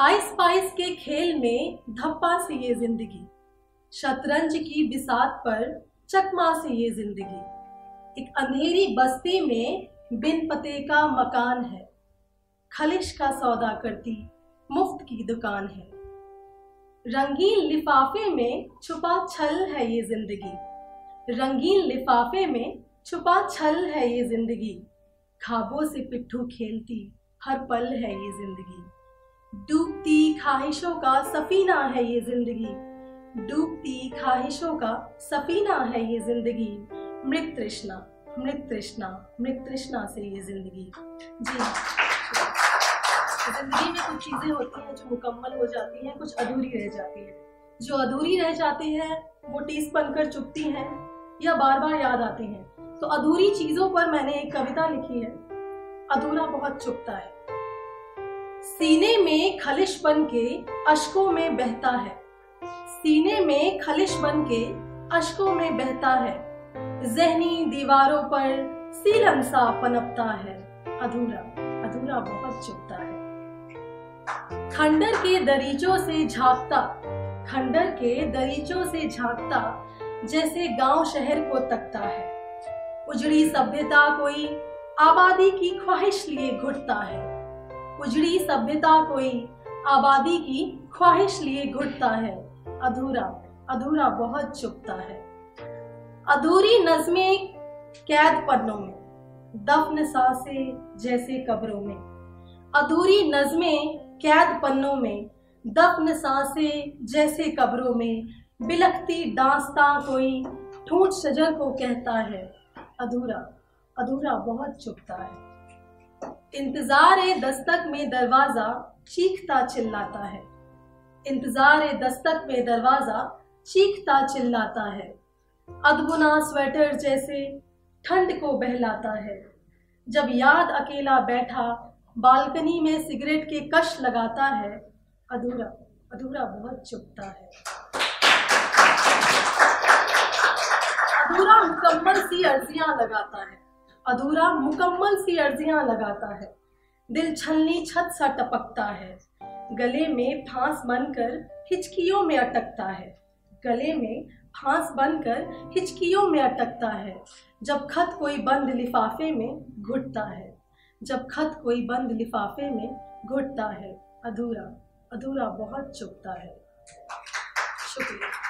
Ice price के खेल में धप्पा सी ये ज़िंदगी, शतरंज की बिसात पर चकमा सी ये ज़िंदगी। एक अंधेरी बस्ती में बिन पते का मकान है, खलिश का सौदा करती मुफ़्त की दुकान है। रंगीन लिफाफे में छुपा छल है ये ज़िंदगी। रंगीन लिफाफे में छुपा छल है ये ज़िंदगी। खाबों से पिट्ठू खेलती हर पल है ये ज़िंदगी। डूबती ख्वाहिशों का सफीना है ये ज़िंदगी। डूबती ख्वाहिशों का सफीना है ये ज़िंदगी। मृत तृष्णा मृत तृष्णा मृत तृष्णा से ये ज़िंदगी। जी। ज़िंदगी में कुछ चीज़ें होती हैं जो मुकम्मल हो जाती हैं, कुछ अधूरी रह जाती है। जो अधूरी रह जाती है, वो टीस बनकर चुपती हैं या बार बार याद आती हैं। तो अधूरी चीज़ों पर मैंने एक कविता लिखी है। अधूरा बहुत चुपता है। सीने में खलिश बन के अशकों में बहता है। सीने में खलिश बन के अशकों में बहता है। जहनी दीवारों पर सीलन सा पनपता है। अधूरा अधूरा बहुत चुपता है। खंडर के दरीचों से झांकता, खंडर के दरीचों से झांकता जैसे गाँव शहर को तकता है। उजड़ी सभ्यता कोई आबादी की ख्वाहिश लिए घुटता है। उजड़ी सभ्यता कोई आबादी की ख्वाहिश लिए घुटता है। अधूरा अधूरा बहुत चुपता है। अधूरी नज्में कैद पन्नों में, दफन सांसे जैसे कब्रों में। अधूरी नज्में कैद पन्नों में, दफन सासे जैसे कब्रों में। बिलखती दास्ता कोई ठूठ शजर को कहता है। अधूरा अधूरा बहुत चुपता है। इंतज़ार ए दस्तक में दरवाज़ा चीखता चिल्लाता है। इंतज़ार ए दस्तक में दरवाज़ा चीखता चिल्लाता है। अदबुना स्वेटर जैसे ठंड को बहलाता है। जब याद अकेला बैठा बालकनी में सिगरेट के कश लगाता है, अधूरा अधूरा बहुत चुपता है। अधूरा मुकम्मल सी अर्जियाँ लगाता है। अधूरा मुकम्मल सी अर्जियाँ लगाता है। दिल छलनी छत सा टपकता है। गले में फांस बनकर हिचकियों में अटकता है। गले में फांस बनकर हिचकियों में अटकता है। जब खत कोई बंद लिफाफे में घुटता है। जब खत कोई बंद लिफाफे में घुटता है। अधूरा अधूरा बहुत चुपता है। शुक्रिया।